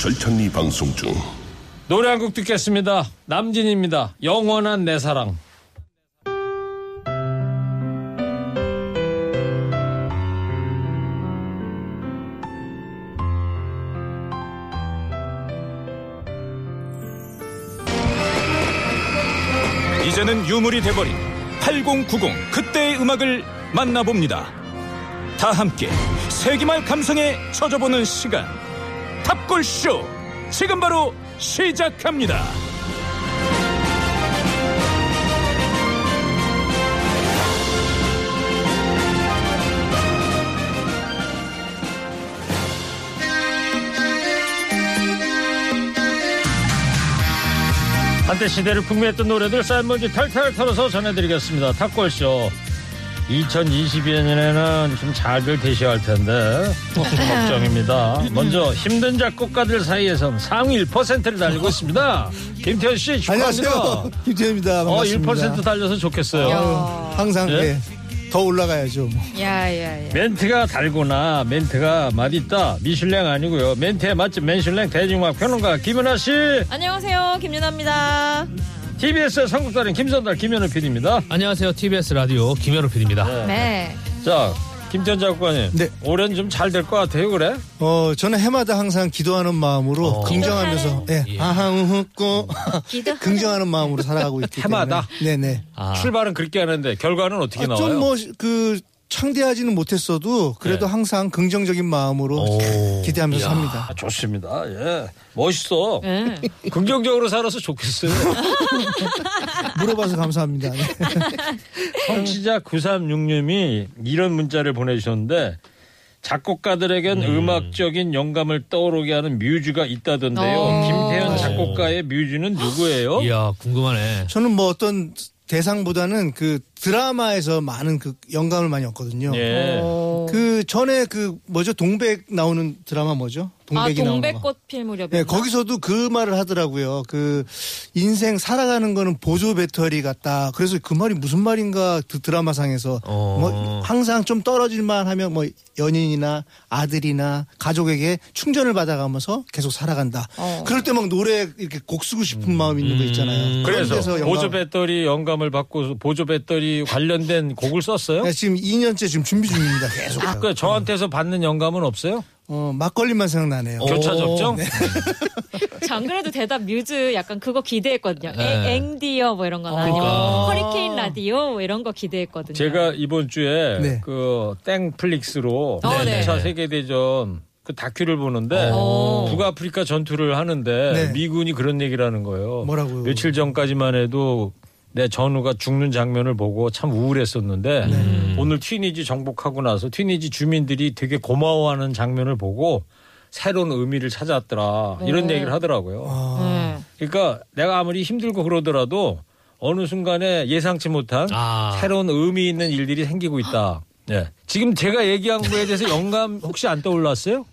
절찬리 방송 중 노래 한 곡 듣겠습니다. 남진입니다. 영원한 내 사랑. 이제는 유물이 돼버린 8090 그때의 음악을 만나봅니다. 다 함께 세기말 감성에 젖어보는 시간. 탑골쇼 지금 바로 시작합니다. 한때 시대를 풍미했던 노래들 쌀먼지 탈탈 털어서 전해드리겠습니다. 탁골쇼. 2022년에는 좀 잘들 되셔야 할 텐데 좀 걱정입니다. 먼저 힘든 작곡가들 사이에선 상위 1%를 달리고 있습니다. 김태현 씨 축하합니다. 안녕하세요. 김태현입니다. 어, 반갑습니다. 1% 달려서 좋겠어요. 아유, 항상 예? 예, 더 올라가야죠. 뭐. 야야야. 멘트가 달고나 멘트가 맛있다 미슐랭 아니고요 멘트에 맛집 맨슐랭 대중음악 평론가 김연아 씨 안녕하세요 김윤아입니다. TBS 선곡달인 김선달 김연우 PD입니다 안녕하세요. TBS 라디오 김현우 PD입니다. 네. 자 김태현 작가님 네. 올해는 좀 잘 될 것 같아요 그래 어, 저는 해마다 항상 기도하는 마음으로 어. 긍정하면서 예, 아항웃고 기도. 긍정하는 마음으로 살아가고 있기 해마다? 때문에 네네. 아, 출발은 그렇게 하는데 결과는 어떻게 나와요 좀 뭐 그 창대하지는 못했어도 그래도 네. 항상 긍정적인 마음으로 오. 기대하면서 이야. 삽니다. 아, 좋습니다 예 멋있어 네. 긍정적으로 살아서 좋겠어요 물어봐서 감사합니다. 네. 청취자 936님이 이런 문자를 보내주셨는데 작곡가들에겐 음. 악적인 영감을 떠오르게 하는 뮤즈가 있다던데요. 어. 김태현 작곡가의 뮤즈는 누구예요? 이야 궁금하네. 저는 뭐 어떤 대상보다는 그 드라마에서 많은 그 영감을 많이 얻거든요. 예. 어. 그 전에 그 뭐죠 동백 나오는 드라마 뭐죠? 아 동백이 나오는 거. 동백꽃 필 무렵에. 네, 거기서도 그 말을 하더라고요. 그 인생 살아가는 거는 보조 배터리 같다. 그래서 그 말이 무슨 말인가 그 드라마상에서 어. 뭐 항상 좀 떨어질만 하면 뭐 연인이나 아들이나 가족에게 충전을 받아가면서 계속 살아간다. 어. 그럴 때 막 노래 이렇게 곡 쓰고 싶은 마음 있는 거 있잖아요. 그런 그래서 보조 배터리 영감을 받고 보조 배터리 관련된 곡을 썼어요? 네, 지금 2년째 지금 준비 중입니다. 계속. 그 저한테서 받는 영감은 없어요? 어, 막걸리만 생각나네요. 교차 접종? 안 그래도 대답 뮤즈 약간 그거 기대했거든요. 네. 에, 앵디어 뭐 이런 거 아니면 허리케인 라디오 뭐 이런 거 기대했거든요. 제가 이번 주에 네. 그 땡플릭스로 어, 네. 2차 세계대전 그 다큐를 보는데 어. 북아프리카 전투를 하는데 네. 미군이 그런 얘기를 하는 거예요. 뭐라고요? 며칠 전까지만 해도 내 전우가 죽는 장면을 보고 참 우울했었는데 네. 오늘 튀니지 정복하고 나서 튀니지 주민들이 되게 고마워하는 장면을 보고 새로운 의미를 찾았더라 이런 오. 얘기를 하더라고요. 아, 네. 그러니까 내가 아무리 힘들고 그러더라도 어느 순간에 예상치 못한 아. 새로운 의미 있는 일들이 생기고 있다. 네. 지금 제가 얘기한 거에 대해서 영감 혹시 안 떠올랐어요?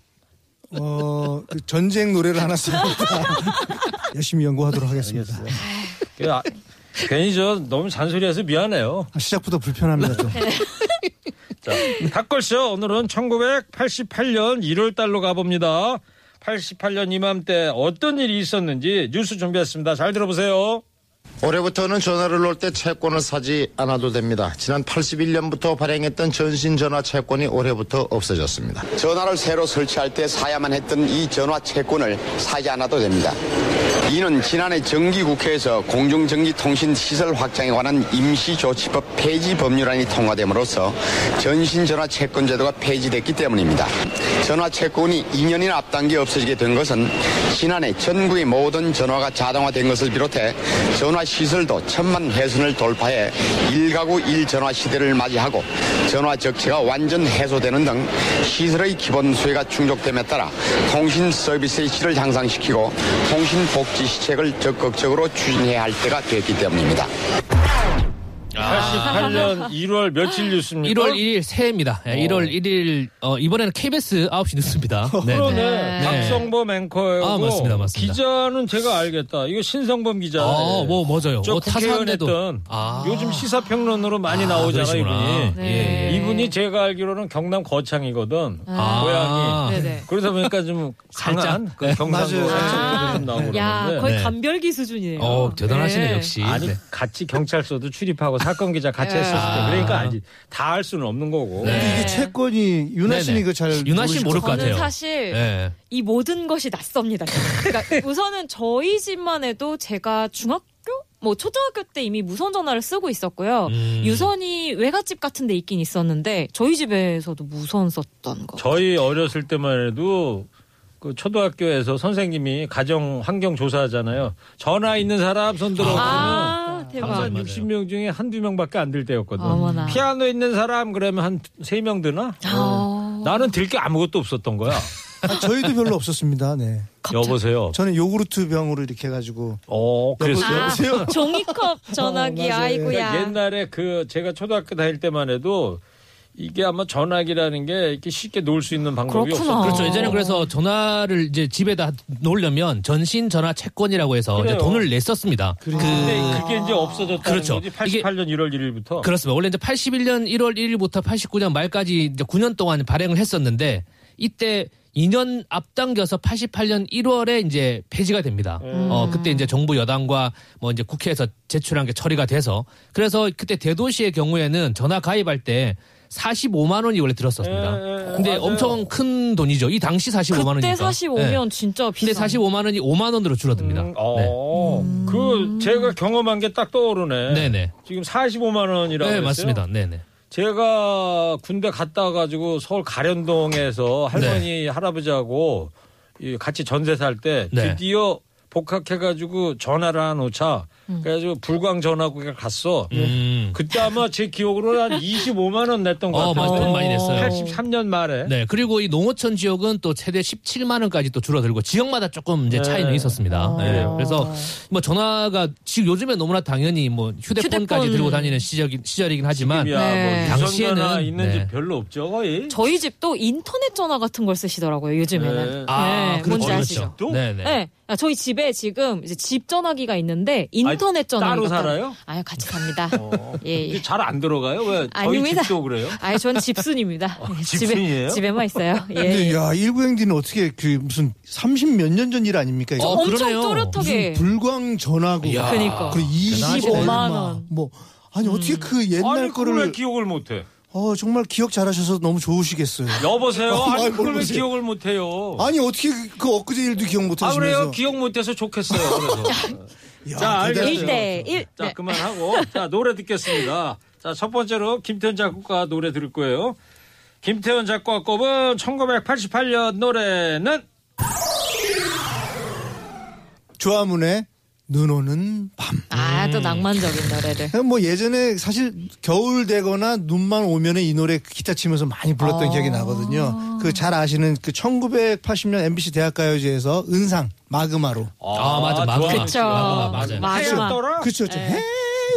어, 그 전쟁 노래를 하나 씁니다. 열심히 연구하도록 하겠습니다. 괜히 저 너무 잔소리해서 미안해요. 아, 시작부터 불편합니다. 좀. 자, 닭걸쇼 오늘은 1988년 1월 달로 가봅니다. 88년 이맘때 어떤 일이 있었는지 뉴스 준비했습니다. 잘 들어보세요. 올해부터는 전화를 놓을 때 채권을 사지 않아도 됩니다. 지난 81년부터 발행했던 전신 전화 채권이 올해부터 없어졌습니다. 전화를 새로 설치할 때 사야만 했던 이 전화 채권을 사지 않아도 됩니다. 이는 지난해 정기국회에서 공중전기통신시설 확장에 관한 임시조치법 폐지 법률안이 통과됨으로써 전신전화 채권제도가 폐지됐기 때문입니다. 전화 채권이 2년이나 앞당겨 없어지게 된 것은 지난해 전국의 모든 전화가 자동화된 것을 비롯해 전화 시설도 천만 회선을 돌파해 1가구 1전화 시대를 맞이하고 전화 적체가 완전 해소되는 등 시설의 기본 수요가 충족됨에 따라 통신 서비스의 질을 향상시키고 통신 복지 시책을 적극적으로 추진해야 할 때가 됐기 때문입니다. 88년 1월 며칠 뉴스입니까? 1월 1일 새해입니다. 예, 1월 1일 어, 이번에는 KBS 9시 뉴스입니다. 네, 그러네. 네. 박성범 앵커였고 아, 맞습니다, 맞습니다. 기자는 제가 알겠다. 이거 신성범 기자. 어, 뭐 뭐죠요? 저뭐 국회의원 타사한데도 했던 아. 요즘 시사평론으로 많이 아, 나오잖아 그러시구나. 이분이. 네. 이분이 제가 알기로는 경남 거창이거든. 아. 고향이. 네네. 그러다 보니까 좀 살짝. 강한 그 네. 경상도 맞아요. 살짝 좀 나오고 야, 그러는데. 거의 네. 감별기 수준이네요. 어, 대단하시네 네. 역시. 아니 네. 같이 경찰서도 출입하고 사건 기자 같이 네. 했었을 때 아. 그러니까 아직 다할 수는 없는 거고. 네. 이게 채권이 유나 씨는. 이거 잘 유나 씨 모를 것 저는 같아요. 사실 네. 이 모든 것이 낯섭니다. 그러니까 우선은 저희 집만 해도 제가 중학교 뭐 초등학교 때 이미 무선 전화를 쓰고 있었고요. 음. 유선이 외갓집 같은 데 있긴 있었는데 저희 집에서도 무선 썼던 거. 저희 어렸을 때만 해도 그 초등학교에서 선생님이 가정 환경 조사하잖아요. 전화 있는 사람 손 들어 아, 대박. 항상 맞아요. 60명 중에 한두 명밖에 안 들 때였거든. 어머나. 피아노 있는 사람 그러면 한 세 명 드나? 아. 나는 들 게 아무것도 없었던 거야. 아, 저희도 별로 없었습니다. 네. 여보세요. 저는 요구르트 병으로 이렇게 해가지고 어, 그랬어요? 여보- 여보세요? 종이컵 전화기 어. 아이고야. 그러니까 옛날에 그 제가 초등학교 다닐 때만 해도 이게 아마 전화기라는 게 이렇게 쉽게 놓을 수 있는 방법이. 없었죠. 그렇죠. 예전에 그래서 전화를 이제 집에다 놓으려면 전신 전화 채권이라고 해서 이제 그래요. 돈을 냈었습니다. 근데 그게 이제 없어졌다는 그렇죠. 거지. 이게- 88년 1월 1일부터. 그렇습니다. 원래 이제 81년 1월 1일부터 89년 말까지 이제 9년 동안 발행을 했었는데 이때 2년 앞당겨서 88년 1월에 이제 폐지가 됩니다. 어, 그때 이제 정부 여당과 뭐 이제 국회에서 제출한 게 처리가 돼서 그래서 그때 대도시의 경우에는 전화 가입할 때 45만 원이 원래 들었었습니다. 예, 예, 근데 맞아요. 엄청 큰 돈이죠. 이 당시 45만 원이니까. 그때 45면 진짜 비싸. 근데 45만 원이 5만 원으로 줄어듭니다. 음, 어, 그 제가 경험한 게 딱 떠오르네. 네. 네네. 지금 45만 원이라고 네, 했어요. 맞습니다. 네네. 제가 군대 갔다 와가지고 서울 가련동에서 할머니 할아버지하고 이 같이 전세 살때 네. 드디어 복학해가지고 전화를 하나 놓자. 그래가지고 불광 전화국에 갔어. 음. 그때 아마 제 기억으로 한 25만 원 냈던 것 어, 같아요. 돈 많이 냈어요. 83년 말에. 네. 그리고 이 농어촌 지역은 또 최대 17만 원까지 또 줄어들고 지역마다 조금 이제 네. 차이는 있었습니다. 네. 그래요. 그래서 뭐 전화가 지금 요즘에 너무나 당연히 뭐 휴대폰까지 휴대폰. 들고 다니는 시절이, 시절이긴 하지만 지금이야 네. 뭐 당시에는- 있는 집 네. 별로 없죠 거의. 저희 집도 인터넷 전화 같은 걸 쓰시더라고요, 요즘에는. 네. 아, 뭔지 그렇죠. 아시죠? 또? 네네. 네. 아, 저희 집에 지금 이제 집 전화기가 있는데 인터넷 아니, 전화기가 따로 살아요? 아유, 같이 삽니다. 어, 예, 예. 잘 안 들어가요? 왜 저희 아닙니다. 집도 그래요? 아유, 전 집순입니다. 예, 집순이에요? 집에, 집에만 있어요. 예. 근데 야 19행디는 어떻게 그 무슨 30 몇 년 전 일 아닙니까? 이거? 어, 엄청 그러네요. 또렷하게. 불광 전화고. 그러니까. 그 25만 25만 원. 원. 뭐 아니 어떻게 그 옛날 아니 거를 기억을 못해? 어 정말 기억 잘하셔서 너무 좋으시겠어요. 여보세요? 어, 아니 아니, 그걸 왜. 기억을 못해요? 아니 어떻게 그, 그 엊그제 일도 기억 못아 하시면서 그래요? 기억 못해서 좋겠어요. 그래서. 야, 자, 알겠어요. 대단하시다. 1대 1. 자 네. 그만하고 자 노래 듣겠습니다. 자 첫 번째로 김태현 작곡가 노래 들을 거예요. 김태현 작곡가 꼽은 1988년 노래는 조화문의 눈 오는 밤. 아, 또 낭만적인 노래를. 뭐 예전에 사실 겨울 되거나 눈만 오면은 이 노래 기타 치면서 많이 불렀던 아. 기억이 나거든요. 그 잘 아시는 그 1980년 MBC 대학가요제에서 은상 마그마로. 아, 맞아. 마그마. 그쵸. 마그마. 마그마. 그쵸, 그쵸. 네.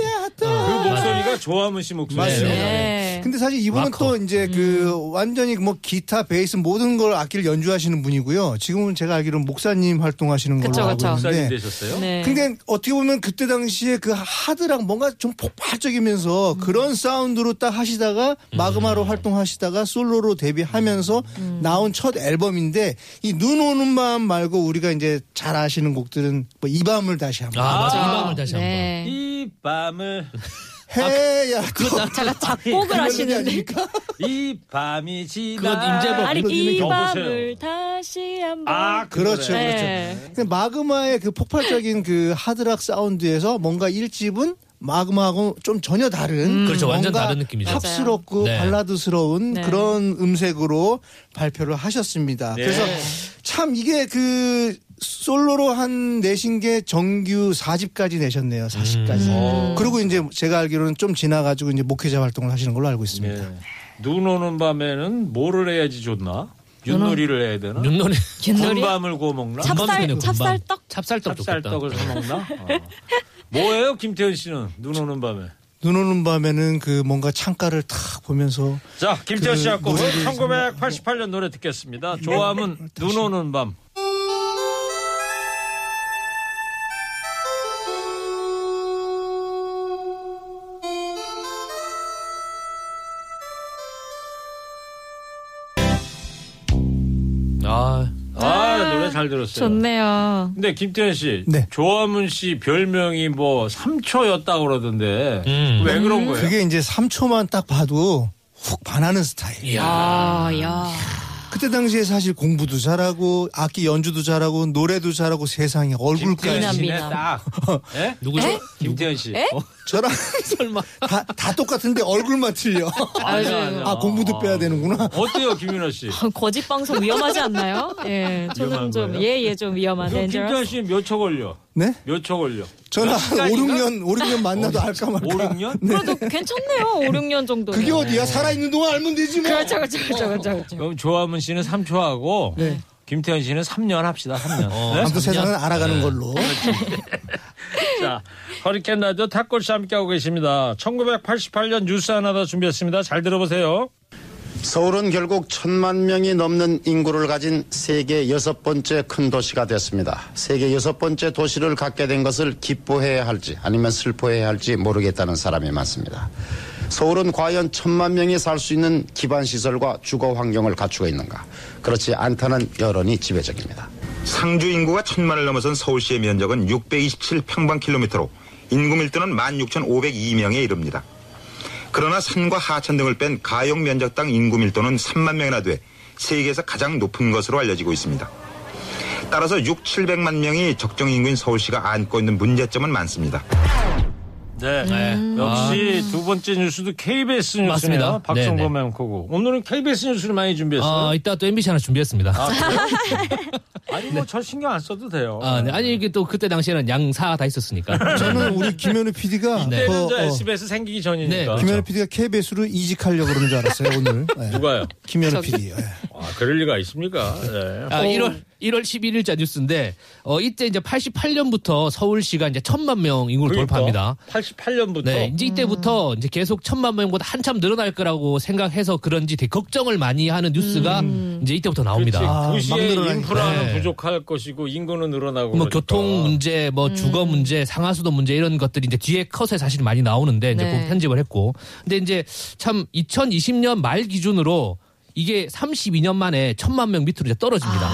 해야다. 그 목소리가 조화문 씨 목소리예요. 맞습니다. 네. 근데 사실 이분은 마커. 또 이제 그 완전히 뭐 기타, 베이스 모든 걸 악기를 연주하시는 분이고요. 지금은 제가 알기로는 목사님 활동하시는 걸로 그쵸, 알고 그쵸. 목사님 있는데. 되셨어요? 네. 근데 어떻게 보면 그때 당시에 그 하드랑 뭔가 좀 폭발적이면서 그런 사운드로 딱 하시다가 마그마로 활동하시다가 솔로로 데뷔하면서 나온 첫 앨범인데 이 눈 오는 밤 말고 우리가 이제 잘 아시는 곡들은 뭐 이 밤을 다시 한번 아, 맞아. 이 밤을 다시 네. 이 밤을 해야 그또 제가 작곡을 하시는데. 이 밤이 지나. 그건 임재범. 아니 이. 밤을 다시 한번. 아, 그렇죠, 그거네. 그렇죠. 네. 근데 마그마의 그 폭발적인 그 하드락 사운드에서 뭔가 1집은 마그마하고 좀 전혀 다른 그렇죠. 완전 뭔가 다른 느낌이죠. 팝스럽고 네. 발라드스러운 네. 그런 음색으로 발표를 하셨습니다. 네. 그래서 참 이게 그 솔로로 한 내신 게 정규 4집까지 내셨네요. 40까지. 음. 그리고 이제 제가 알기로는 좀 지나가지고 이제 목회자 활동을 하시는 걸로 알고 있습니다. 네. 눈 오는 밤에는 뭐를 해야지 좋나? 윷놀이를 해야 되나? 윷놀이. 군밤을 구워 먹나? 찹쌀. 찹쌀떡? 찹쌀떡. 찹쌀떡을 사 먹나? 어. 뭐예요, 김태현 씨는 눈 오는 밤에? 눈 오는 밤에는 그 뭔가 창가를 탁 보면서 자, 김태현 그 씨하고 노래를 1988년 노래 듣겠습니다. 좋아하면 눈 오는 밤. 잘 들었어요. 좋네요. 근데 김태현 씨, 네. 조화문 씨 별명이 뭐 3초였다고 그러던데 음. 왜 그런 거예요? 그게 이제 3초만 딱 봐도 훅 반하는 스타일. 아, 야. 그때 당시에 사실 공부도 잘하고 악기 연주도 잘하고 노래도 잘하고 세상에 얼굴까지 미남, 씨네. 딱. 예? 누구죠? 김태현 씨. 에? 어? 저랑 설마. 다, 다 똑같은데 얼굴만 틀려. 아니야, 아니야. 아 공부도 빼야 되는구나. 어때요, 김윤아 씨? 거짓 방송 위험하지 않나요? 예, 저는 위험한 좀 거예요? 예, 예, 좀 위험한 그럼 김태현 덴저러스. 씨몇초 걸려? 네? 몇 초 걸려? 저는 한 5, 시간인가? 6년, 5, 6년 만나도 알까 말까. 5, 6년? 그래도 괜찮네요. 5, 6년 정도. 그게 어디야? 살아있는 동안 알면 되지 뭐. 그렇죠, 그렇죠, 그렇죠, 그렇죠. 그렇죠. 그럼 조화문 씨는 3초하고 김태현 씨는 3년 합시다. 3년. 어, 네? 아무튼 세상은 알아가는 걸로. 자, 허리케인 라디오 탁골 씨 함께하고 계십니다. 1988년 뉴스 하나 더 준비했습니다. 잘 들어보세요. 서울은 결국 천만 명이 넘는 인구를 가진 세계 여섯 번째 큰 도시가 됐습니다. 세계 여섯 번째 도시를 갖게 된 것을 기뻐해야 할지 아니면 슬퍼해야 할지 모르겠다는 사람이 많습니다. 서울은 과연 천만 명이 살 수 있는 기반 시설과 주거 환경을 갖추고 있는가? 그렇지 않다는 여론이 지배적입니다. 상주 인구가 천만을 넘어선 서울시의 면적은 627평방킬로미터로 인구 밀도는 16,502명에 이릅니다. 그러나 산과 하천 등을 뺀 가용 면적당 인구 밀도는 3만 명이나 돼 세계에서 가장 높은 것으로 알려지고 있습니다. 따라서 6, 700만 명이 적정 인구인 서울시가 안고 있는 문제점은 많습니다. 네. 네. 역시 두 번째 뉴스도 KBS 뉴스입니다. 맞습니다. 박성범 네, 앵커고. 오늘은 KBS 뉴스를 많이 준비했어요. 아, 이따 또 MBC 하나 준비했습니다. 아, 그래요? 아니 뭐 저 신경 안 써도 돼요. 아, 네. 아니, 이게 또 그때 당시에는 양사 다 있었으니까. 저는 우리 김현우 PD가 네. 그때는 저 SBS 생기기 전이니까. 네, 김현우 PD가 KBS로 이직하려고 그러는 줄 알았어요 오늘. 네. 누가요? 김현우 PD. 예. 아, 그럴 리가 있습니까? 네. 아, 1월 1월 11일자 뉴스인데 어 이때 이제 88년부터 서울시가 이제 천만 명 인구를 돌파합니다. 88년부터. 네, 이제 이때부터 이제 계속 천만 명보다 한참 늘어날 거라고 생각해서 그런지 되게 걱정을 많이 하는 뉴스가 이제 이때부터 나옵니다. 그렇지. 아, 막 도시의. 인프라는 네. 부족할 것이고 인구는 늘어나고 뭐 그러니까. 교통 문제, 뭐 주거 문제, 상하수도 문제 이런 것들이 이제 뒤에 컷에 사실 많이 나오는데 이제 네. 그 편집을 했고, 근데 이제 참 2020년 말 기준으로 이게 32년 만에 천만 명 밑으로 이제 떨어집니다.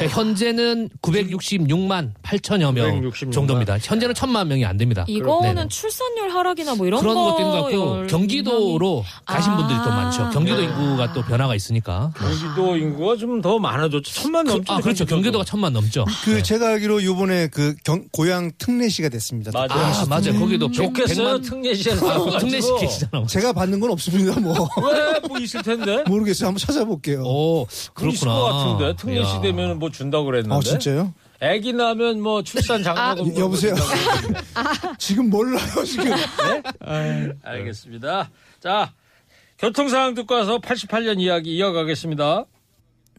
그러니까 현재는 966만 8천여 명 966만. 정도입니다. 현재는 천만 명이 안 됩니다. 이거는 네. 출산율 하락이나 뭐 이런 그런 거 것도 있는 것 같고 영향이- 경기도로 가신 아. 분들이 또 많죠. 경기도 인구가 또 변화가 있으니까. 경기도 인구가 좀 더 많아졌죠. 천만 그- 넘죠. 아 그렇죠. 경기도가 천만 넘죠. 그 제가 알기로 요번에 그 경- 고향 특례시가 됐습니다. 맞아요. 아 맞아요. 거기도 좋겠어요. 100만 특례시에서 아, 나와가지고. 특례시 계시잖아. 제가 받는 건 없습니다. 뭐 왜? 뭐 있을 텐데? 모르겠어요. 한번 찾아볼게요. 오 그렇구나. 것 같은데. 특례시 야. 되면 뭐 준다고 그랬는데. 아 진짜요? 애기 나면 뭐 출산 장려금 여- 여보세요? 지금 몰라요 지금. 알겠습니다. 자, 교통 상황 듣고 와서 88년 이야기 이어가겠습니다.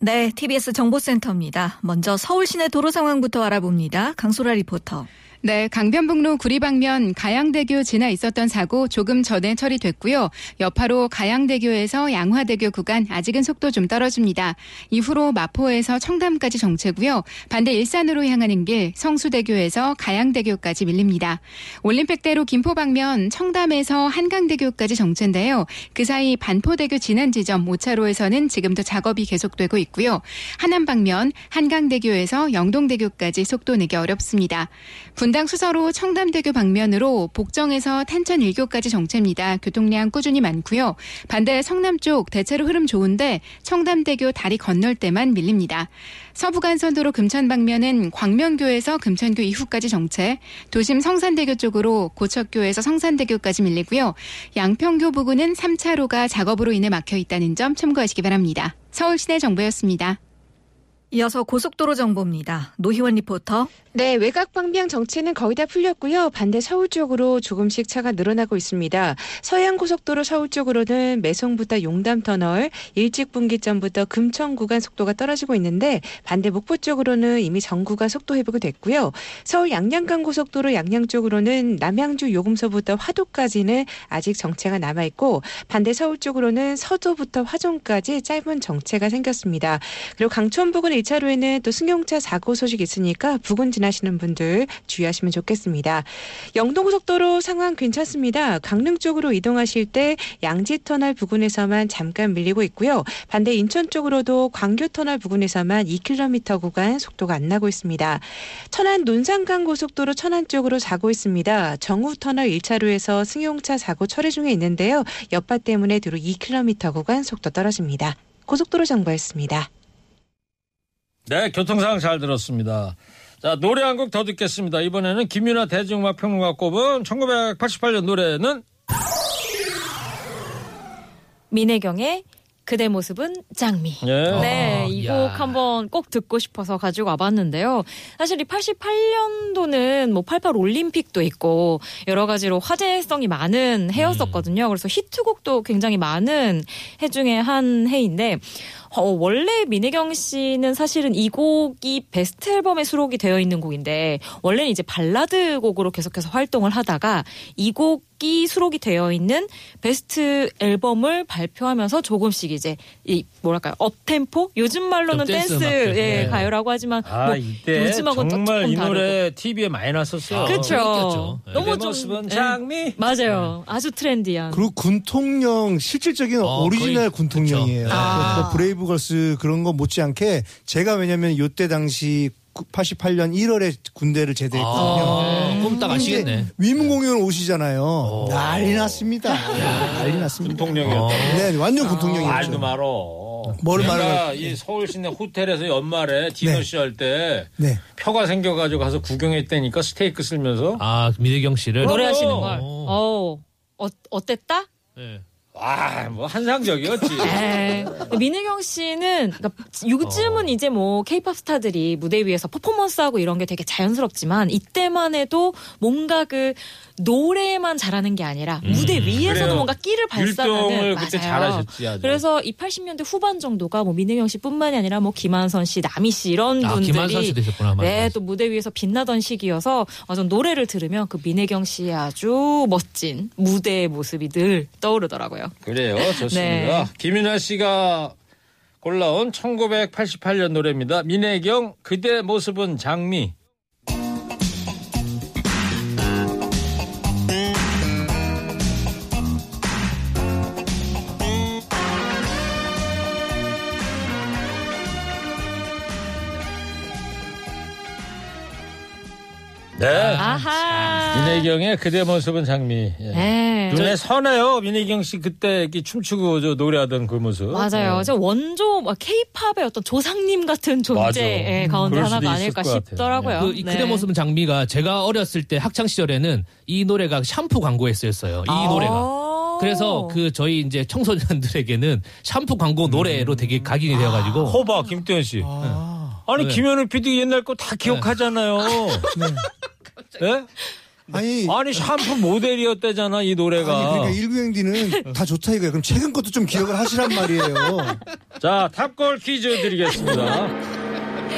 네, TBS 정보센터입니다. 먼저 서울 시내 도로 상황부터 알아봅니다. 강소라 리포터. 네, 강변북로 구리방면 가양대교 지나 있었던 사고 조금 전에 처리됐고요. 여파로 가양대교에서 양화대교 구간 아직은 속도 좀 떨어집니다. 이후로 마포에서 청담까지 정체고요. 반대 일산으로 향하는 길 성수대교에서 가양대교까지 밀립니다. 올림픽대로 김포 방면 청담에서 한강대교까지 정체인데요. 그 사이 반포대교 지난 지점 5차로에서는 지금도 작업이 계속되고 있고요. 하남 방면 한강대교에서 영동대교까지 속도 내기 어렵습니다. 분 분당 수서로 청담대교 방면으로 복정에서 탄천 1교까지 정체입니다. 교통량 꾸준히 많고요. 반대 성남 쪽 대체로 흐름 좋은데 청담대교 다리 건널 때만 밀립니다. 서부간선도로 금천 방면은 광명교에서 금천교 이후까지 정체, 도심 성산대교 쪽으로 고척교에서 성산대교까지 밀리고요. 양평교 부근은 3차로가 작업으로 인해 막혀 있다는 점 참고하시기 바랍니다. 서울시내 정보였습니다. 이어서 고속도로 정보입니다. 노희원 리포터. 네, 외곽 방향 정체는 거의 다 풀렸고요. 반대 서울 쪽으로 조금씩 차가 늘어나고 있습니다. 서해안 고속도로 서울 쪽으로는 매송부터 용담 터널, 일찍 분기점부터 금천 구간 속도가 떨어지고 있는데 반대 목포 쪽으로는 이미 전구가 속도 회복이 됐고요. 서울 양양간 고속도로 양양 쪽으로는 남양주 요금소부터 화도까지는 아직 정체가 남아 있고 반대 서울 쪽으로는 서도부터 화종까지 짧은 정체가 생겼습니다. 그리고 강촌 부근 1차로에는 또 승용차 사고 소식 있으니까 부근 지나시는 분들 주의하시면 좋겠습니다. 영동고속도로 상황 괜찮습니다. 강릉 쪽으로 이동하실 때 양지터널 부근에서만 잠깐 밀리고 있고요. 반대 인천 쪽으로도 광교터널 부근에서만 2km 구간 속도가 안 나고 있습니다. 천안 논산강 고속도로 천안 쪽으로 사고 있습니다. 정우터널 1차로에서 승용차 사고 처리 중에 있는데요. 여파 때문에 뒤로 2km 구간 속도 떨어집니다. 고속도로 정보였습니다. 네, 교통 상황 잘 들었습니다. 자, 노래 한 곡 더 듣겠습니다. 이번에는 김윤아 대중음악 평론가 꼽은 1988년 노래는 민혜경의 그대 모습은 장미. 예. 네, 아, 이곡 야. 한번 꼭 듣고 싶어서 가지고 와봤는데요. 사실 이 88년도는 뭐 88 올림픽도 있고 여러 가지로 화제성이 많은 해였었거든요. 그래서 히트곡도 굉장히 많은 해 중에 한 해인데 어, 원래 민혜경 씨는 사실은 이 곡이 베스트 앨범에 수록이 되어 있는 곡인데 원래는 이제 발라드 곡으로 계속해서 활동을 하다가 이 곡이 수록이 되어 있는 베스트 앨범을 발표하면서 조금씩 이제 이 뭐랄까요 up-tempo 요즘 말로는 좀 댄스 댄스. 예, 네. 가요라고 하지만 아, 뭐 이때 요즘하고는 또 정말 조금 이. 노래 TV에 많이 났었어요. 그렇죠. 너무 내좀 모습은 예. 장미. 맞아요. 아주 트렌디한. 그리고 군통령 실질적인 어, 오리지널 거의- 군통령이에요. 그쵸. 아. 뭐 브레이브걸스 그런 거 못지않게 제가 왜냐면 요때 당시 88년 1월에 군대를 제대했거든요. 아, 꼼딱 아시겠네. 근데 위문 공연 오시잖아요. 난리 났습니다. 난리 났습니다. 군통령이었다. 네, 완전 군통령이었죠. 말도 말어. 뭐를 내가 말을 이 서울 시내 호텔에서 연말에 디너쇼 할때 네. 표가 생겨가지고 가서 구경했다니까 스테이크 쓸면서. 아, 민혜경 씨를. 노래하시는 걸. 어, 어 어땠다? 네. 와, 뭐 한상적이었지. 에 민혜경 씨는 그러니까 요즘은 이제 뭐 케이팝 스타들이 무대 위에서 퍼포먼스하고 이런 게 되게 자연스럽지만 이때만 해도 뭔가 그 노래만 잘하는 게 아니라 무대 위에서도 그래요. 뭔가 끼를 발산하는 율동을 맞아요. 그래서 이 80년대 후반 정도가 뭐 민혜경 씨뿐만이 아니라 뭐 김한선 씨, 남희 씨 이런 아, 분들이 네. 또 무대 위에서 빛나던 시기여서 어, 전 노래를 들으면 그 민혜경 씨의 아주 멋진 무대의 모습이 늘 떠오르더라고요. 그래요. 좋습니다. 네. 김윤아 씨가 골라온 1988년 노래입니다. 민혜경 그대 모습은 장미. 민혜경의 그대 모습은 장미. 예. 네. 눈에 선해요. 민혜경 씨 그때 이렇게 춤추고 저 노래하던 그 모습. 맞아요. 네. 저 원조 케이팝의 어떤 조상님 같은 존재. 예, 가운데 그럴 수도 하나가 아닐까. 싶더라고요. 그, 이 그대 모습은 장미가 제가 어렸을 때 학창 시절에는 이 노래가 샴푸 광고에 쓰였어요. 이 아. 노래가. 그래서 그 저희 이제 청소년들에게는 샴푸 광고 노래로 되게 각인이 되어가지고. 호봐 김태현 씨. 아 니 네. 김현우 PD 옛날 거 다 기억하잖아요. 네? 아니, 아니 샴푸 모델이었대잖아 이 노래가. 아니 그러니까 일구행디는 다 좋다 이거예요. 그럼 최근 것도 좀 기억을 하시란 말이에요. 자 탑골 퀴즈 드리겠습니다.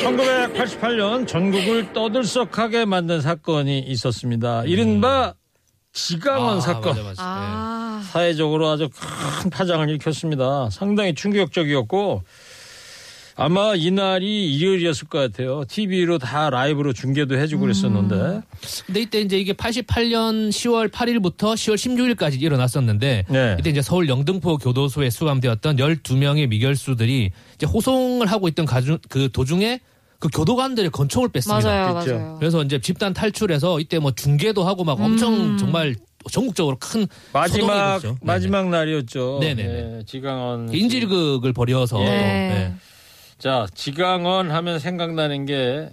1988년 전국을 떠들썩하게 만든 사건이 있었습니다. 이른바 지강원 아, 사건. 맞아, 맞아. 아, 사회적으로 아주 큰 파장을 일으켰습니다. 상당히 충격적이었고 아마 이날이 일요일이었을 것 같아요. TV로 다 라이브로 중계도 해주고 그랬었는데. 근데 이때 이제 이게 88년 10월 8일부터 10월 16일까지 일어났었는데 네. 이때 이제 서울 영등포 교도소에 수감되었던 12명의 미결수들이 이제 호송을 하고 있던 가중, 그 도중에 그 교도관들의 건총을 뺐습니다. 맞아요, 그렇죠. 맞아요. 그래서 이제 집단 탈출해서 이때 뭐 중계도 하고 막 엄청 음. 정말 전국적으로 큰 마지막 소동이 일었죠. 마지막 날이었죠. 네네네. 네, 지강원 씨. 인질극을 벌여서 예. 또, 네. 네. 자 지강원 하면 생각나는 게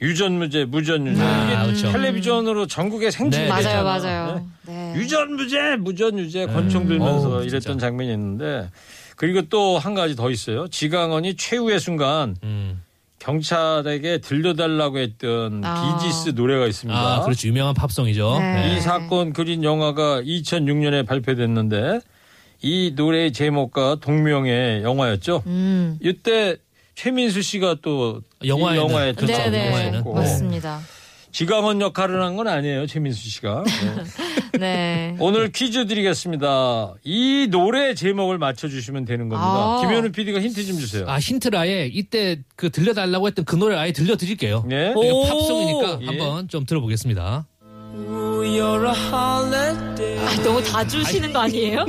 유전무죄 무전유죄 아, 그렇죠. 텔레비전으로 전국에 생중계 네. 맞아요, 됐잖아. 맞아요. 네. 네. 유전무죄 무전유죄 권총 들면서 어우, 이랬던. 장면이 있는데 그리고 또 한 가지 더 있어요. 지강원이 최후의 순간 음. 경찰에게 들려달라고 했던 아. 비지스 노래가 있습니다. 아, 그렇죠. 유명한 팝송이죠. 네. 네. 이 사건 그린 영화가 2006년에 발표됐는데 이 노래의 제목과 동명의 영화였죠. 음. 이때 최민수 씨가 또 영화에는. 이 영화에 그렇죠. 네네. 영화에는. 맞습니다. 지강원 역할을 한 건 아니에요, 최민수 씨가. 네. 네. 오늘 퀴즈 드리겠습니다. 이 노래 제목을 맞춰주시면 되는 겁니다. 아. 김현우 PD가 힌트 좀 주세요. 아, 힌트를 아예 이때 그 들려달라고 했던 그 노래를 아예 들려드릴게요. 네. 팝송이니까 예. 한번 좀 들어보겠습니다. 아, 너무 다 주시는 거 아니에요?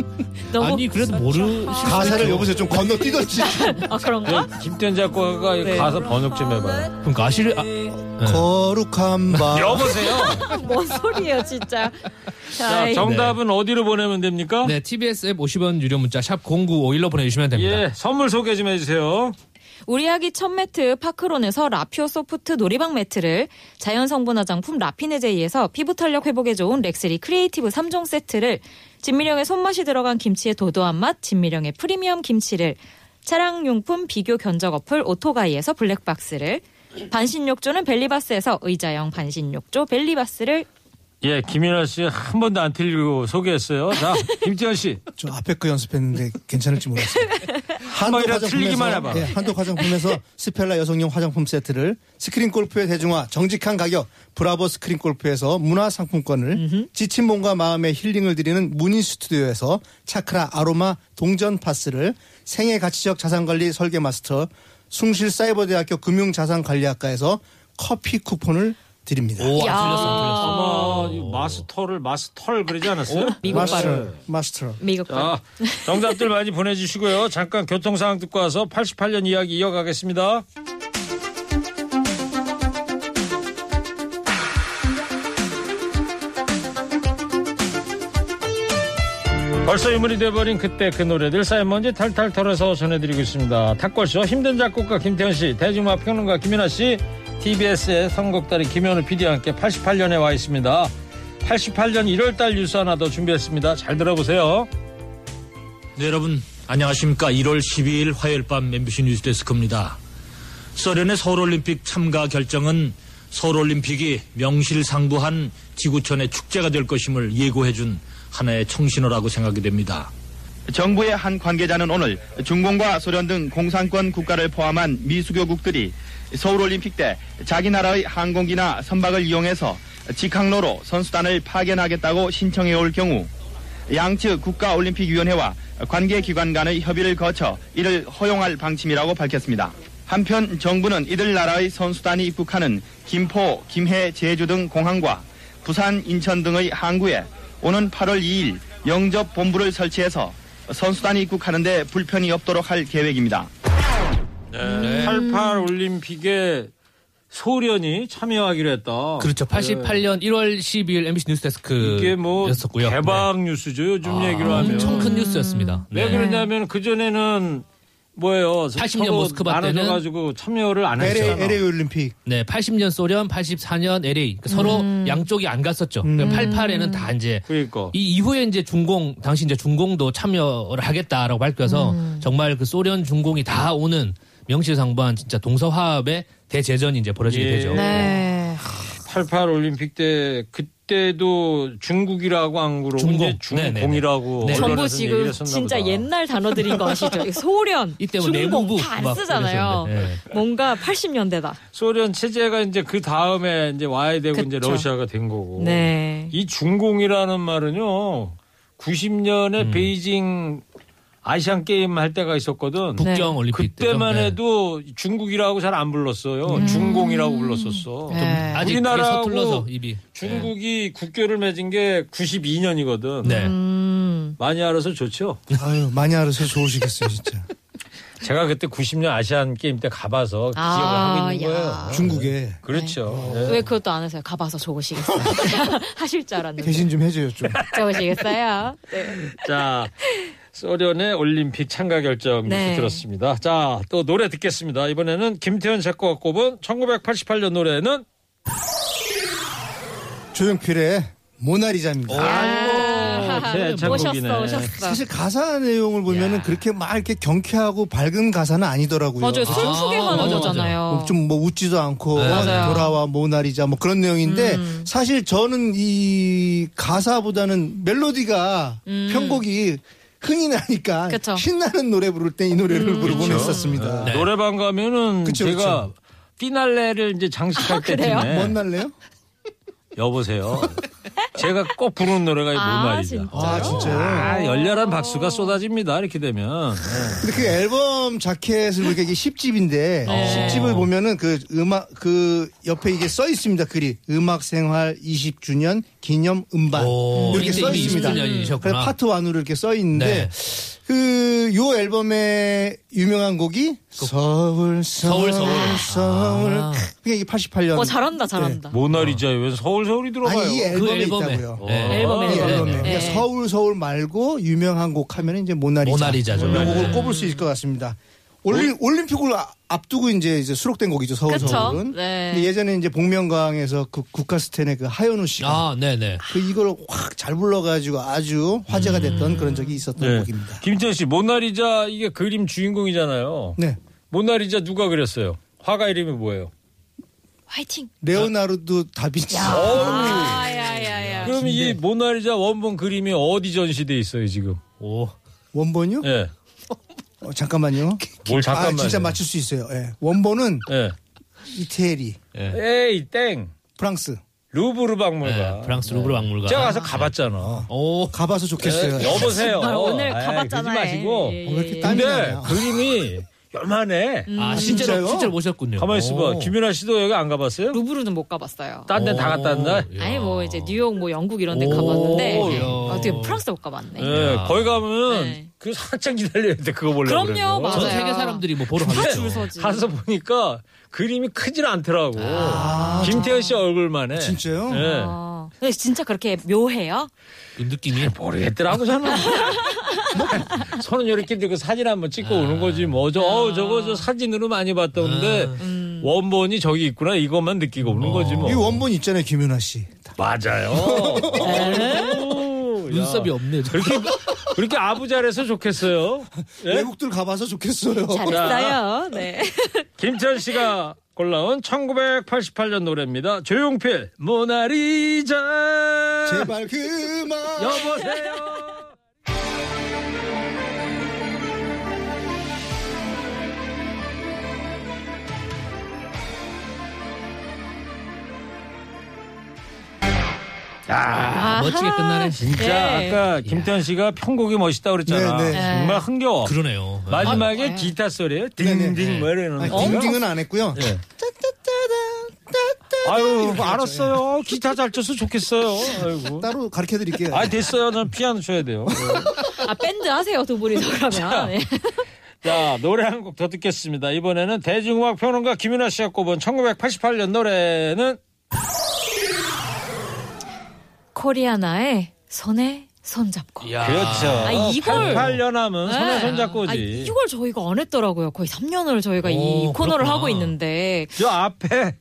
너무 아니, 그래도 모르, 가사를 여보세요 좀 건너뛰던지. 아 그런가? 네, 김태현 작가가 이 네. 가사 번역 좀 해봐요. 그러니까 아실, 아, 거룩한 밤. 여보세요. 뭔 소리예요, 진짜. 자, 정답은 어디로 보내면 됩니까? 네, TBS 앱 50원 유료 문자 샵 0951로 보내주시면 됩니다. 예, 선물 소개 좀 해주세요. 우리 아기 첫 매트 파크론에서 라피오 소프트 놀이방 매트를 자연 성분 화장품 라피네제이에서 피부 탄력 회복에 좋은 렉스리 크리에이티브 3종 세트를 진미령의 손맛이 들어간 김치의 도도한 맛 진미령의 프리미엄 김치를 차량용품 비교 견적 어플 오토가이에서 블랙박스를 반신욕조는 벨리바스에서 의자형 반신욕조 벨리바스를 예, 김윤아 씨 한 번도 안 틀리고 소개했어요. 자, 김태현 씨. 저 앞에 거 연습했는데 괜찮을지 모르겠어요. 번이라도 틀리기만 해봐. 예, 한도 화장품에서 스펠라 여성용 화장품 세트를 스크린 골프의 대중화 정직한 가격 브라보 스크린 골프에서 문화 상품권을 지친 몸과 마음의 힐링을 드리는 문인 스튜디오에서 차크라 아로마 동전 파스를 생애 가치적 자산관리 설계 마스터 숭실 사이버대학교 금융자산관리학과에서 커피 쿠폰을 드립니다. 오, 안 야. 틀렸어, 안 틀렸어. 아마 이 마스터를 마스터를 그러지 않았어요? 미국 마스터. 마스터. 미국. 자, 정답들 많이 보내주시고요. 잠깐 교통 상황 듣고 와서 88년 이야기 이어가겠습니다. 벌써 유물이 돼버린 그때 그 노래들 쌓인 먼지 탈탈 털어서 전해드리고 있습니다. 탁골쇼 힘든 작곡가 김태현 씨, 대중음악 평론가 김윤아 씨, TBS의 선곡달인 김현우 PD와 함께 88년에 와 있습니다. 88년 1월달 뉴스 하나 더 준비했습니다. 잘 들어보세요. 네, 여러분 안녕하십니까 1월 12일 화요일 밤 MBC 뉴스데스크입니다. 소련의 서울올림픽 참가 결정은 서울올림픽이 명실상부한 지구촌의 축제가 될 것임을 예고해준 하나의 청신호라고 생각이 됩니다. 정부의 한 관계자는 오늘 중공과 소련 등 공산권 국가를 포함한 미수교국들이 서울올림픽 때 자기 나라의 항공기나 선박을 이용해서 직항로로 선수단을 파견하겠다고 신청해 올 경우 양측 국가올림픽위원회와 관계기관 간의 협의를 거쳐 이를 허용할 방침이라고 밝혔습니다. 한편 정부는 이들 나라의 선수단이 입국하는 김포, 김해, 제주 등 공항과 부산, 인천 등의 항구에 오는 8월 2일 영접 본부를 설치해서 선수단이 입국하는데 불편이 없도록 할 계획입니다. 네. 88 올림픽에 소련이 참여하기로 했다. 그렇죠. 88년 1월 12일 MBC 뉴스데스크 이게 뭐 였었고요. 대박 뉴스죠. 요즘 네. 얘기로 하면. 엄청 큰 뉴스였습니다. 왜 네. 그러냐면 그 전에는 뭐예요? 80년 모스크바 때는 가지고 참여를 안 LA, 했잖아. LA 올림픽. 네, 80년 소련, 84년 LA. 그러니까 서로 양쪽이 안 갔었죠. 음. 88에는 다 이제 그러니까. 이 이후에 이제 중공 당시 이제 중공도 참여를 하겠다라고 밝혀서 정말 그 소련 중공이 다 오는 명실상부한 진짜 동서화합의 대제전이 이제 벌어지게 예. 되죠. 네. 88 올림픽 때 그때도 중국이라고 안 그러고 중공. 이제 중공이라고 네, 네, 네. 전부 언론에서 얘기를 지금 진짜 보다. 옛날 단어들인 거 아시죠? 소련, 이때 뭐 중공 다안막 쓰잖아요. 네. 뭔가 80년대다. 소련 체제가 이제 그 다음에 이제 와야 되고 이제 그쵸. 러시아가 된 거고. 네. 이 중공이라는 말은요. 90년에 음. 베이징 아시안 게임 할 때가 있었거든. 북경 네. 올림픽 그때만 때죠. 네. 해도 중국이라고 잘 안 불렀어요. 중공이라고 불렀었어. 네. 아직 우리나라하고. 중국이 국교를 맺은 게 92년이거든. 네. 음. 많이 알아서 좋죠. 아유, 많이 알아서 좋으시겠어요, 진짜. 제가 그때 90년 아시안 게임 때 가봐서 아, 기억을 하고 있는 야. 거예요. 중국에 그렇죠. 예. 왜 그것도 안 하세요? 가봐서 적으시겠어요. 하실 줄 알았는데. 대신 좀 해줘요 좀. 적으시겠어요? 네. 자, 소련의 올림픽 참가 결정 네. 뉴스 들었습니다. 자, 또 노래 듣겠습니다. 이번에는 김태현 작가가 꼽은 1988년 노래는 조용필의 모나리자입니다. 아, 제 애창곡이네. 오셨어, 오셨어. 사실 가사 내용을 보면은 그렇게 막 이렇게 경쾌하고 밝은 가사는 아니더라고요. 맞아요. 슬프게 하는 맞아, 거잖아요. 좀 뭐 웃지도 않고 네. 맞아요. 돌아와 모나리자 뭐 그런 내용인데 음. 사실 저는 이 가사보다는 멜로디가 음. 편곡이 흥이 나니까 그쵸. 신나는 노래 부를 때 이 노래를 음. 부르곤 그렇죠. 했었습니다. 네. 노래방 가면은 그쵸, 제가 그쵸. 피날레를 이제 장식할 아? 때쯤에 뭔 날래요? 여보세요. 제가 꼭 부르는 노래가 이 아. 진짜요? 아 진짜요? 아, 열렬한 박수가 쏟아집니다. 이렇게 되면. 네. 근데 그 앨범 자켓을 보니까 이게 10집인데 네. 10집을 보면은 그 음악 그 옆에 이게 써 있습니다. 글이 음악 생활 20주년 기념 음반 오, 이렇게 써 있습니다. 20주년이셨구나. 그래서 파트 1으로 이렇게 써 있는데 네. 그 요 앨범의 유명한 곡이 서울 서울 서울, 서울. 서울 아. 그게 이게 88년 어, 잘한다, 잘한다. 모나리자에 왜 서울 서울이 들어가요? 아니 이 앨범에, 앨범에. 있다고요. 네. 앨범에, 이 앨범에. 앨범에. 네. 그러니까 서울 서울 말고 유명한 곡 하면 이제 모나리자. 모나리자죠. 이 곡을 네. 꼽을 수 있을 것 같습니다. 올림, 올림픽을 아- 앞두고 이제, 이제 수록된 곡이죠 서울 그쵸? 서울은. 네. 근데 예전에 이제 복면가왕에서 그 국가스텐의 그 하현우 씨가 아, 네네. 그 이걸 확 잘 불러가지고 아주 화제가 됐던 그런 적이 있었던 네. 곡입니다. 김태현 씨, 모나리자 이게 그림 주인공이잖아요. 네. 모나리자 누가 그렸어요? 화가 이름이 뭐예요? 화이팅! 레오나르도 다빈치. 아, 야, 야, 야. 그럼 이 모나리자 원본 그림이 어디 전시돼 있어요 지금? 오. 원본이요? 예. 어, 잠깐만요. 뭘 잠깐만요. 아, 진짜 맞출 수 있어요. 예. 원본은 예. 이태리, 에이 땡. 프랑스. 루브르 박물관. 네, 프랑스 루브르 박물관. 제가 가서 가봤잖아. 오. 가봐서 좋겠어요. 예, 여보세요. 아, 오늘 아이, 가봤잖아요. 그러지 마시고. 예, 예, 어, 왜 이렇게 예. 땀이 근데 나냐. 그림이 열만해. 아, 진짜요? 실제로, 실제로 모셨군요. 가만히 있어봐. 오. 김윤아 씨도 여기 안 가봤어요? 루브르는 못 가봤어요. 딴 데 다 갔다 왔나? 야. 아니 뭐 이제 뉴욕 뭐 영국 이런 데 오, 가봤는데 야. 어떻게 프랑스 못 가봤네. 예, 야. 거기 가면 네. 그 한참 기다려야 돼. 그거 보려고. 그럼요, 그러면. 전 맞아요. 세계 사람들이 뭐 보러 다 가겠죠. 줄 서지. 가서 보니까 그림이 크질 않더라고. 아, 김태현 씨 얼굴만 해. 진짜요? 예. 아, 근데 진짜 그렇게 묘해요? 그 느낌이. 모르겠더라고 저는. 뭐, 손은 이렇게 들고 사진 한번 찍고 오는 거지 뭐. 저, 어, 저거 저 사진으로 많이 봤던데 음. 원본이 저기 있구나 이것만 느끼고 오는 거지 뭐. 이 원본 있잖아요, 김윤아 씨. 맞아요. 오, 야. 눈썹이 없네. 그렇게 그렇게 아부 잘해서 좋겠어요. 예? 외국들 가봐서 좋겠어요. 잘했어요. 네. 김천 씨가 골라온 1988년 노래입니다. 조용필 모나리자. 제발 그만. 여보세요. 아, 멋지게 끝나네. 진짜 예. 아까 김태현 씨가 편곡이 멋있다 그랬잖아. 네, 네. 정말 흥겨워. 그러네요. 마지막에 아, 기타 소리에 네네. 딩딩 뭐 이러는 거. 딩딩은 안 했고요. 예. 아유 알았어요. 기타 잘 쳐서 좋겠어요. 아이고. 따로 가르쳐 드릴게요. 아 됐어요. 전 피아노 쳐야 돼요. 예. 아 밴드 하세요 두 분이서 그러면. 네. 자 노래 한 곡 더 듣겠습니다. 이번에는 대중음악 평론가 김윤아 씨가 꼽은 1988년 노래는 코리아나의 손에 손잡고. 야. 그렇죠. 아, 이걸- 88년 하면 손에 네. 손잡고지. 아, 이걸 저희가 안 했더라고요. 거의 3년을 저희가 이 오, 코너를 그렇구나. 하고 있는데. 저 앞에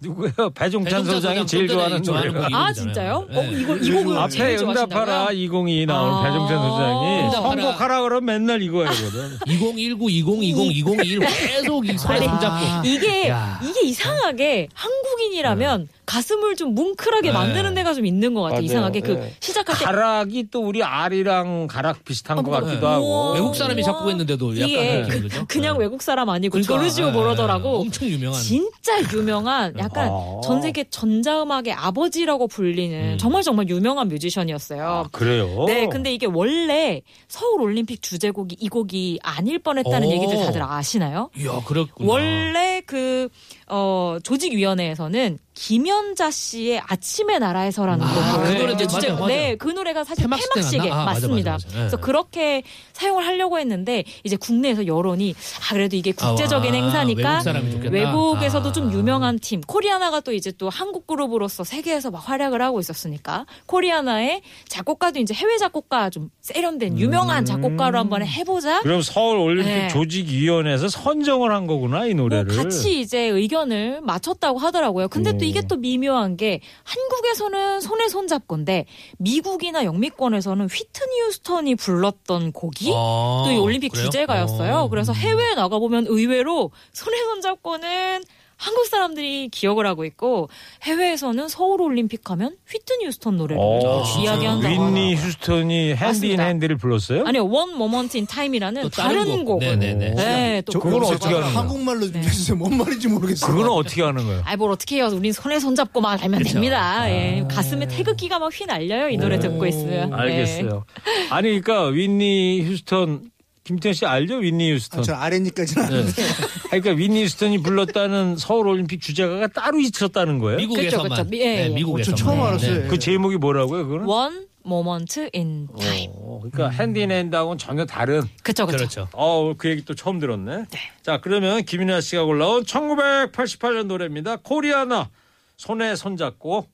누구예요? 배종찬 배종찬 소장이 소장 제일 좋아하는 노래가. 아. 진짜요? 네. 어 이걸 이 곡을 앞에 제일 응답하라 좋아하신다고요? 2022 나오는 아. 배종찬 소장이 응답하라. 선곡하라 그러면 맨날 이거 하거든. 2019, 2020, 2021 계속 이 손에 손잡고. 이게 야. 이게 이상하게 한국인이라면 가슴을 좀 뭉클하게 네. 만드는 데가 좀 있는 것 같아요. 맞아요. 이상하게 그 네. 시작할 때 가락이 또 우리 알이랑 가락 비슷한 것 같기도 네. 하고. 외국 사람이 작곡 했는데도 약간 그, 그죠? 그냥 네. 외국 사람 아니고 그러니까, 조르지오 네, 모로더라고 엄청 유명한. 진짜 유명한 약간 아. 전 세계 전자음악의 아버지라고 불리는 음. 정말 정말 유명한 뮤지션이었어요. 아, 그래요? 네, 근데 이게 원래 서울 올림픽 주제곡이 이 곡이 아닐 뻔했다는 오. 얘기들 다들 아시나요? 이야, 그렇구나. 원래 그 어, 조직위원회에서는 김연자 씨의 아침의 나라에서라는 아, 곡을 그 노래 이제 맞아요, 주제- 맞아요. 네, 그 노래가 사실 폐막식에 나왔나? 아, 맞아, 맞습니다. 맞아, 맞아. 예. 그래서 그렇게 사용을 하려고 했는데 이제 국내에서 여론이 아 그래도 이게 국제적인 아, 행사니까 외국. 외국에서도 아. 좀 유명한 팀 코리아나가 또 이제 또 한국 그룹으로서 세계에서 막 활약을 하고 있었으니까 코리아나의 작곡가도 이제 해외 작곡가 좀 세련된 유명한 작곡가로 한번 해보자. 그럼 서울 올림픽 네. 조직위원회에서 선정을 한 거구나 이뭐 노래를. 같이 이제 의견을 맞췄다고 하더라고요. 근데 또 이게 또 미묘한 게 한국에서는 손에 손 잡고인데 미국이나 영미권에서는 휘트니 휴스턴이 불렀던 곡이 아, 또 이 올림픽 그래요? 주제가였어요. 어. 그래서 해외에 나가 보면 의외로 손에 손 잡고는 한국 사람들이 기억을 하고 있고 해외에서는 서울 올림픽 하면 휘트니 휴스턴 노래를 어, 이야기한다고 윈니. 휴스턴이 Hand in. Hand를 불렀어요? 아니요, One Moment in Time이라는 또 다른 다른 곡. 곡을 네네네. 네, 또 그건 어떻게 하는 거야? 한국말로 좀 해주세요. 뭔 말인지 모르겠어요. 그거는 어떻게 하는 거예요? 아이 뭘 어떻게 해요? 우린 손에 손 잡고만 알면 그렇죠. 됩니다. 예. 가슴에 태극기가 막 휘날려요. 이 노래 듣고 있으면. 네. 알겠어요. 아니 그러니까 윈니 휴스턴 김태현 씨 알죠? 윈니 휴스턴. 아, 저 아랫니까지는 네. 아는데. 그러니까 윈니 휴스턴이 불렀다는 서울 올림픽 주제가가 따로 있었다는 거예요? 미국에서만. 그쵸, 그쵸. 미- 예, 네, 예. 미국에서. 어, 저 처음 알았어요. 그 제목이 뭐라고요? 그거는? One moment in time. 어, 그러니까 Hand in Hand하고는 전혀 다른. 그쵸, 그쵸. 그렇죠. 어, 그 얘기 또 처음 들었네. 자, 그러면 김인아 씨가 골라온 1988년 노래입니다. 코리아나 손에 손잡고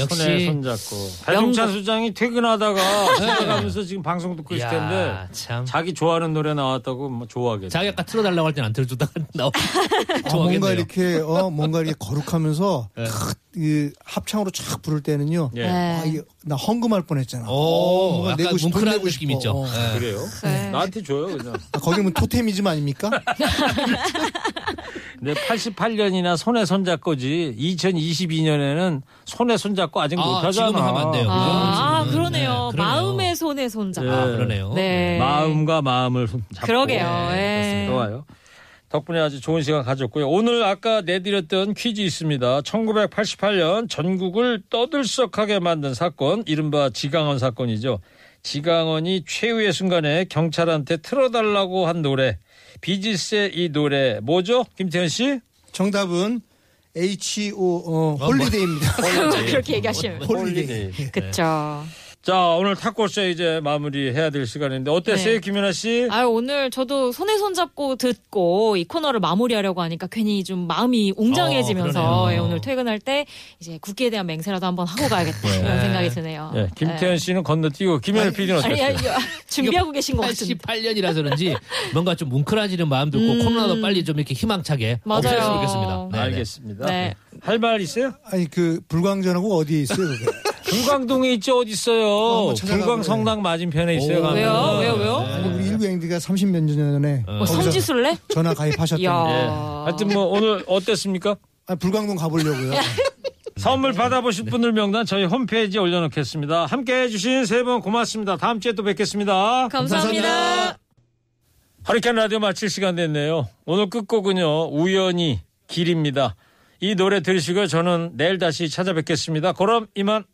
역시 손에 손잡고. 배종찬 수장이 퇴근하다가 가면서 지금 방송 듣고 있을 텐데 야, 참. 자기 좋아하는 노래 나왔다고 뭐 좋아하겠네. 자기 아까 틀어달라고 할 땐 안 틀어주다가 나오. 아. 뭔가 이렇게 어 뭔가 이렇게 거룩하면서 네. 탁, 그 합창으로 쫙 부를 때는요. 예. 네. 아, 이게 나 헌금할 뻔했잖아. 오, 어, 뭔가 내고 싶어, 뭉클한 내고 느낌 싶어. 있죠. 어. 네. 그래요? 네. 나한테 줘요, 그냥. 아, 거기면 토테미즘 아닙니까? 근데 88년이나 손에 손잡고지 2022년에는 손에 손잡고 아직 아, 못하잖아. 지금은 하면 안 돼요. 아, 아, 지금은. 그러네요. 네. 마음의 손에 손 잡고. 아, 그러네요. 네. 마음과 마음을 손 잡고. 그러게요. 예. 좋아요. 덕분에 아주 좋은 시간 가졌고요. 오늘 아까 내드렸던 퀴즈 있습니다. 1988년 전국을 떠들썩하게 만든 사건, 이른바 지강헌 사건이죠. 지강헌이 최후의 순간에 경찰한테 틀어달라고 한 노래. 비지스의 이 노래 뭐죠? 김태현 씨? 정답은 H.O. 어, Holiday입니다. 그렇게 얘기하시면. Holiday. 그쵸. 자, 오늘 탁골쇼 이제 마무리해야 될 시간인데 어땠어요, 네. 김윤아 씨? 아유, 오늘 저도 손에 손 잡고 듣고 이 코너를 마무리하려고 하니까 괜히 좀 마음이 웅장해지면서 어. 예, 오늘 퇴근할 때 이제 국기에 대한 맹세라도 한번 하고 가야겠다 이런 생각이 드네요. 네, 김태현 씨는 건너뛰고 김현우 PD는 어땠어요? 아니, 아니, 준비하고 계신 것 같은데. 88년이라서 그런지 뭔가 좀 뭉클해지는 마음도 있고 음. 코로나도 빨리 좀 이렇게 희망차게. 없었으면 좋겠습니다. 네, 네. 알겠습니다. 네. 할말 있어요? 아니 그 불광전하고 어디에 있어요? 불광동에 있죠 어디 있어요? 불광 성당 맞은편에 있어요. 오. 가면. 왜요? 왜요? 왜요? 아니 우리 일부 행디가 30몇 년 전에 뭐 거기서 성지순례? 전화 가입하셨던. 예. 하여튼 뭐 오늘 어땠습니까? 아, 불광동 가보려고요. 선물 받아보실 분들 명단 저희 홈페이지에 올려놓겠습니다. 함께 해주신 세 분 고맙습니다. 다음 주에 또 뵙겠습니다. 감사합니다. 허리케인 라디오 마칠 시간 됐네요. 오늘 끝곡은요. 우연히 길입니다. 이 노래 들으시고 저는 내일 다시 찾아뵙겠습니다. 그럼 이만